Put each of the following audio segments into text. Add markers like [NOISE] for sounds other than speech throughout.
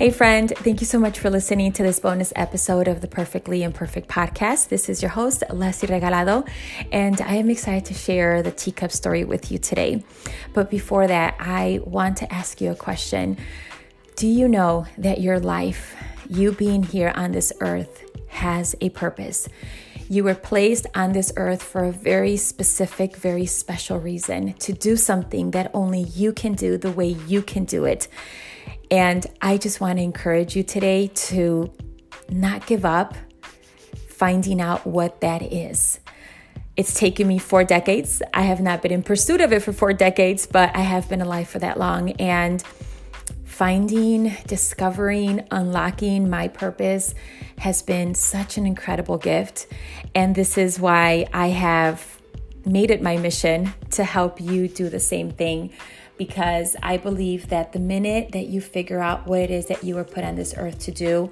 Hey, friend, thank you so much for listening to this bonus episode of the Perfectly Imperfect podcast. This is your host, Leslie Regalado, and I am excited to share the teacup story with you today. But before that, I want to ask you a question Do you know that your life, you being here on this earth, has a purpose? You were placed on this earth for a very specific, very special reason to do something that only you can do the way you can do it. And I just want to encourage you today to not give up finding out what that is. It's taken me four decades. I have not been in pursuit of it for four decades, but I have been alive for that long. And finding, discovering, unlocking my purpose has been such an incredible gift. And this is why I have made it my mission to help you do the same thing because I believe that the minute that you figure out what it is that you were put on this earth to do,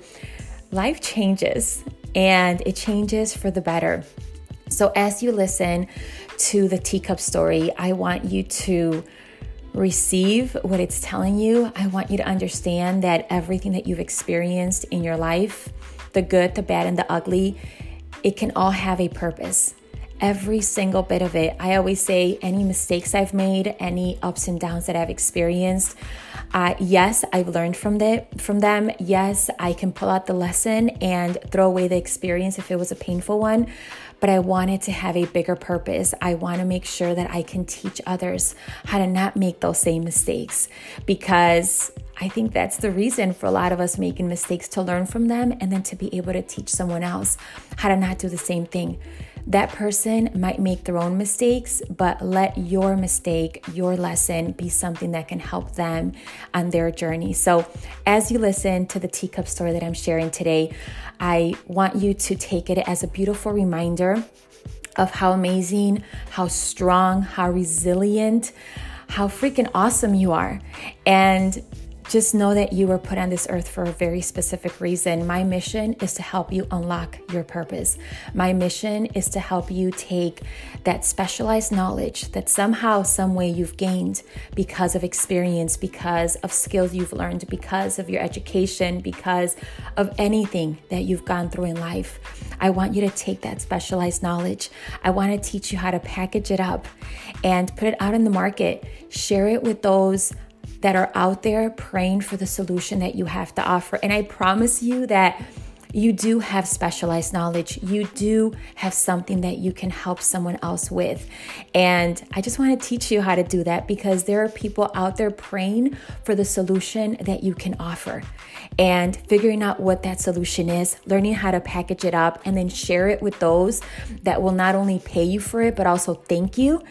life changes and it changes for the better. So, as you listen to the teacup story, I want you to receive what it's telling you. I want you to understand that everything that you've experienced in your life, the good, the bad, and the ugly, it can all have a purpose every single bit of it. I always say any mistakes I've made, any ups and downs that I've experienced, uh, yes, I've learned from the, from them. Yes, I can pull out the lesson and throw away the experience if it was a painful one. But I wanted to have a bigger purpose. I want to make sure that I can teach others how to not make those same mistakes because I think that's the reason for a lot of us making mistakes to learn from them and then to be able to teach someone else how to not do the same thing. That person might make their own mistakes, but let your mistake, your lesson be something that can help them on their journey. So, as you listen to the teacup story that I'm sharing today, I want you to take it as a beautiful reminder of how amazing, how strong, how resilient, how freaking awesome you are. And just know that you were put on this earth for a very specific reason. My mission is to help you unlock your purpose. My mission is to help you take that specialized knowledge that somehow, some way you've gained because of experience, because of skills you've learned, because of your education, because of anything that you've gone through in life. I want you to take that specialized knowledge. I want to teach you how to package it up and put it out in the market. Share it with those that are out there praying for the solution that you have to offer. And I promise you that you do have specialized knowledge. You do have something that you can help someone else with. And I just want to teach you how to do that because there are people out there praying for the solution that you can offer and figuring out what that solution is, learning how to package it up, and then share it with those that will not only pay you for it, but also thank you.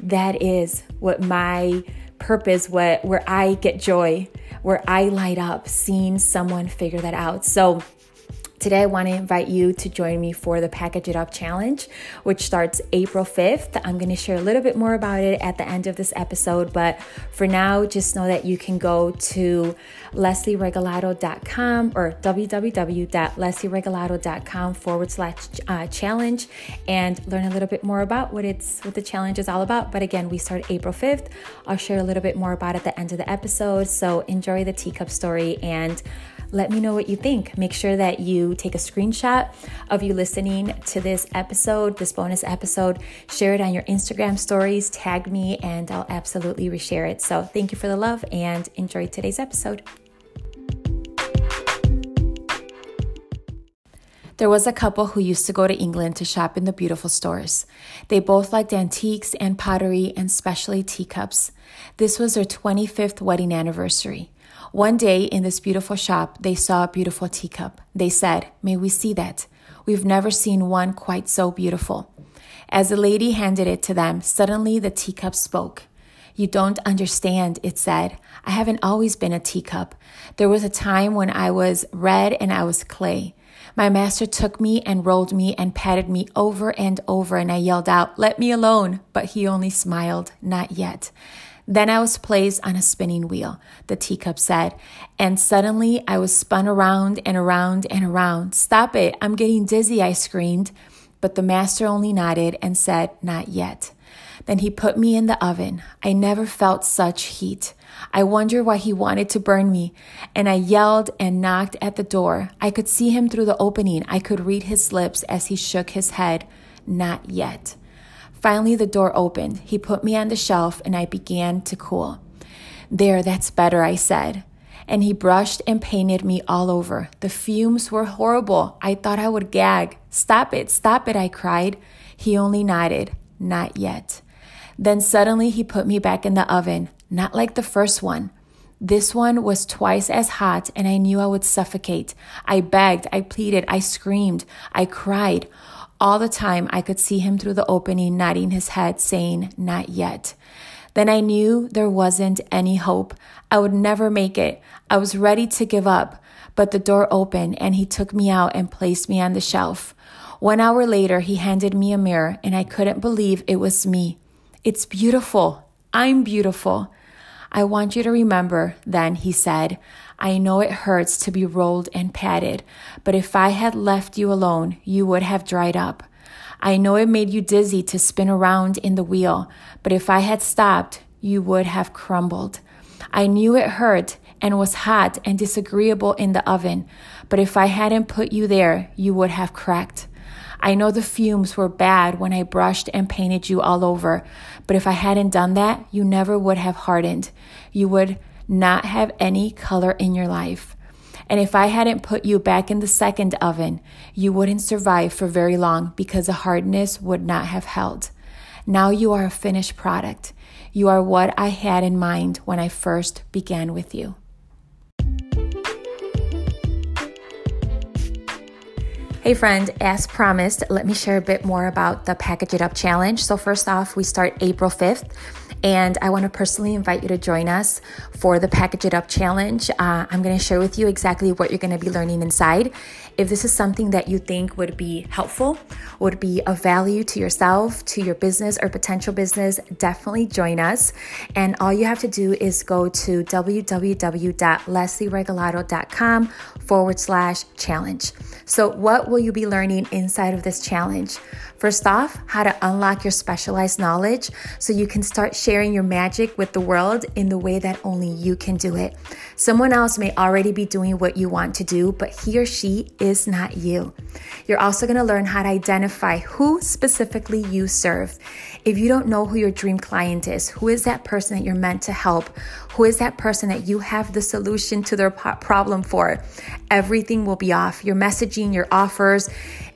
That is what my purpose where, where I get joy, where I light up seeing someone figure that out. So Today, I want to invite you to join me for the Package It Up Challenge, which starts April 5th. I'm going to share a little bit more about it at the end of this episode, but for now, just know that you can go to leslieregalado.com or www.leslieregalado.com forward slash uh, challenge and learn a little bit more about what it's what the challenge is all about. But again, we start April 5th. I'll share a little bit more about it at the end of the episode. So enjoy the teacup story and let me know what you think. Make sure that you take a screenshot of you listening to this episode, this bonus episode, share it on your Instagram stories, tag me, and I'll absolutely reshare it. So thank you for the love and enjoy today's episode. There was a couple who used to go to England to shop in the beautiful stores. They both liked antiques and pottery and especially teacups. This was their 25th wedding anniversary. One day in this beautiful shop, they saw a beautiful teacup. They said, May we see that? We've never seen one quite so beautiful. As the lady handed it to them, suddenly the teacup spoke. You don't understand, it said. I haven't always been a teacup. There was a time when I was red and I was clay. My master took me and rolled me and patted me over and over, and I yelled out, Let me alone! But he only smiled, Not yet. Then I was placed on a spinning wheel, the teacup said, and suddenly I was spun around and around and around. Stop it, I'm getting dizzy, I screamed. But the master only nodded and said, Not yet. Then he put me in the oven. I never felt such heat. I wondered why he wanted to burn me, and I yelled and knocked at the door. I could see him through the opening. I could read his lips as he shook his head. Not yet. Finally, the door opened. He put me on the shelf, and I began to cool. There, that's better, I said. And he brushed and painted me all over. The fumes were horrible. I thought I would gag. Stop it, stop it, I cried. He only nodded. Not yet. Then suddenly he put me back in the oven, not like the first one. This one was twice as hot, and I knew I would suffocate. I begged, I pleaded, I screamed, I cried. All the time, I could see him through the opening, nodding his head, saying, Not yet. Then I knew there wasn't any hope. I would never make it. I was ready to give up, but the door opened and he took me out and placed me on the shelf. One hour later, he handed me a mirror, and I couldn't believe it was me. It's beautiful. I'm beautiful. I want you to remember, then, he said, I know it hurts to be rolled and patted, but if I had left you alone, you would have dried up. I know it made you dizzy to spin around in the wheel, but if I had stopped, you would have crumbled. I knew it hurt and was hot and disagreeable in the oven, but if I hadn't put you there, you would have cracked. I know the fumes were bad when I brushed and painted you all over, but if I hadn't done that, you never would have hardened. You would not have any color in your life. And if I hadn't put you back in the second oven, you wouldn't survive for very long because the hardness would not have held. Now you are a finished product. You are what I had in mind when I first began with you. Hey, friend, as promised, let me share a bit more about the Package It Up Challenge. So, first off, we start April 5th. And I want to personally invite you to join us for the Package It Up Challenge. Uh, I'm going to share with you exactly what you're going to be learning inside. If this is something that you think would be helpful, would be of value to yourself, to your business or potential business, definitely join us. And all you have to do is go to www.leslieregalado.com forward slash challenge. So, what will you be learning inside of this challenge? First off, how to unlock your specialized knowledge so you can start sharing your magic with the world in the way that only you can do it. Someone else may already be doing what you want to do, but he or she is not you. You're also going to learn how to identify who specifically you serve. If you don't know who your dream client is, who is that person that you're meant to help? Who is that person that you have the solution to their problem for? Everything will be off. Your messaging, your offers,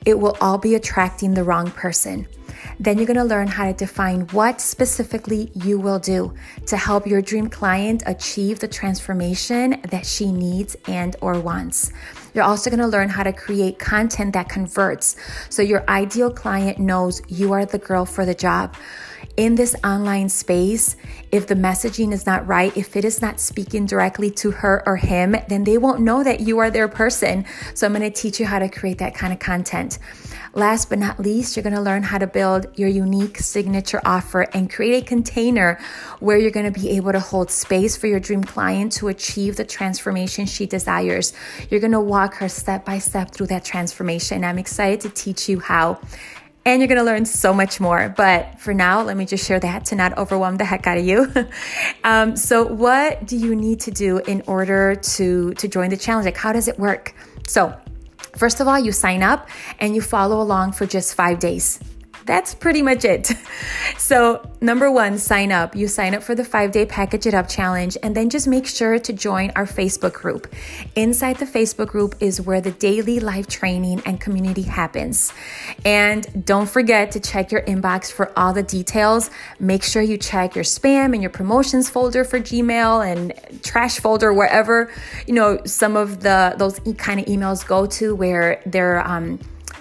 it will all be attracting the wrong person. Then you're going to learn how to define what specifically you will do to help your dream client achieve the transformation that she needs and or wants. You're also going to learn how to create content that converts so your ideal client knows you are the girl for the job. In this online space, if the messaging is not right, if it is not speaking directly to her or him, then they won't know that you are their person. So I'm going to teach you how to create that kind of content. Last but not least, you're going to learn how to build your unique signature offer and create a container where you're going to be able to hold space for your dream client to achieve the transformation she desires. You're going to walk her step by step through that transformation. I'm excited to teach you how and you're to learn so much more. But for now, let me just share that to not overwhelm the heck out of you. [LAUGHS] um, so, what do you need to do in order to to join the challenge? Like, how does it work? So, First of all, you sign up and you follow along for just five days that's pretty much it. [LAUGHS] So, number one, sign up. You sign up for the five day Package It Up challenge, and then just make sure to join our Facebook group. Inside the Facebook group is where the daily live training and community happens. And don't forget to check your inbox for all the details. Make sure you check your spam and your promotions folder for Gmail and trash folder, wherever you know some of the those kind of emails go to, where they're um,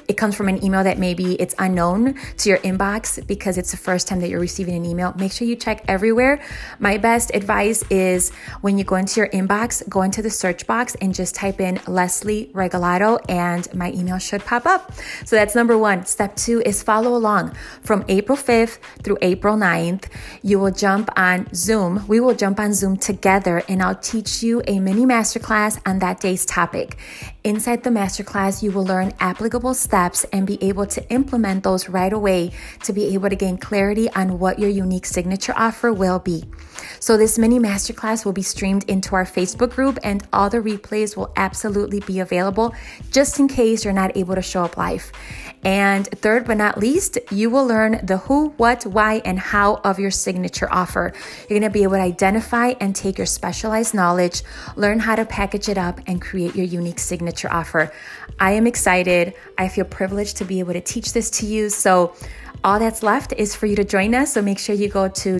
it comes from an email that maybe it's unknown to your inbox because it's the first time that you're receiving an email, make sure you check everywhere. My best advice is when you go into your inbox, go into the search box and just type in Leslie Regalado and my email should pop up. So that's number one. Step two is follow along from April 5th through April 9th. You will jump on Zoom. We will jump on Zoom together and I'll teach you a mini masterclass on that day's topic. Inside the masterclass, you will learn applicable steps steps and be able to implement those right away to be able to gain clarity on what your unique signature offer will be. So, this mini masterclass will be streamed into our Facebook group, and all the replays will absolutely be available just in case you're not able to show up live. And third but not least, you will learn the who, what, why, and how of your signature offer. You're gonna be able to identify and take your specialized knowledge, learn how to package it up, and create your unique signature offer. I am excited. I feel privileged to be able to teach this to you. So, all that's left is for you to join us. So make sure you go to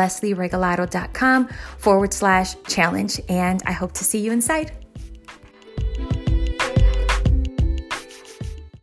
www.leslieregalado.com forward slash challenge. And I hope to see you inside.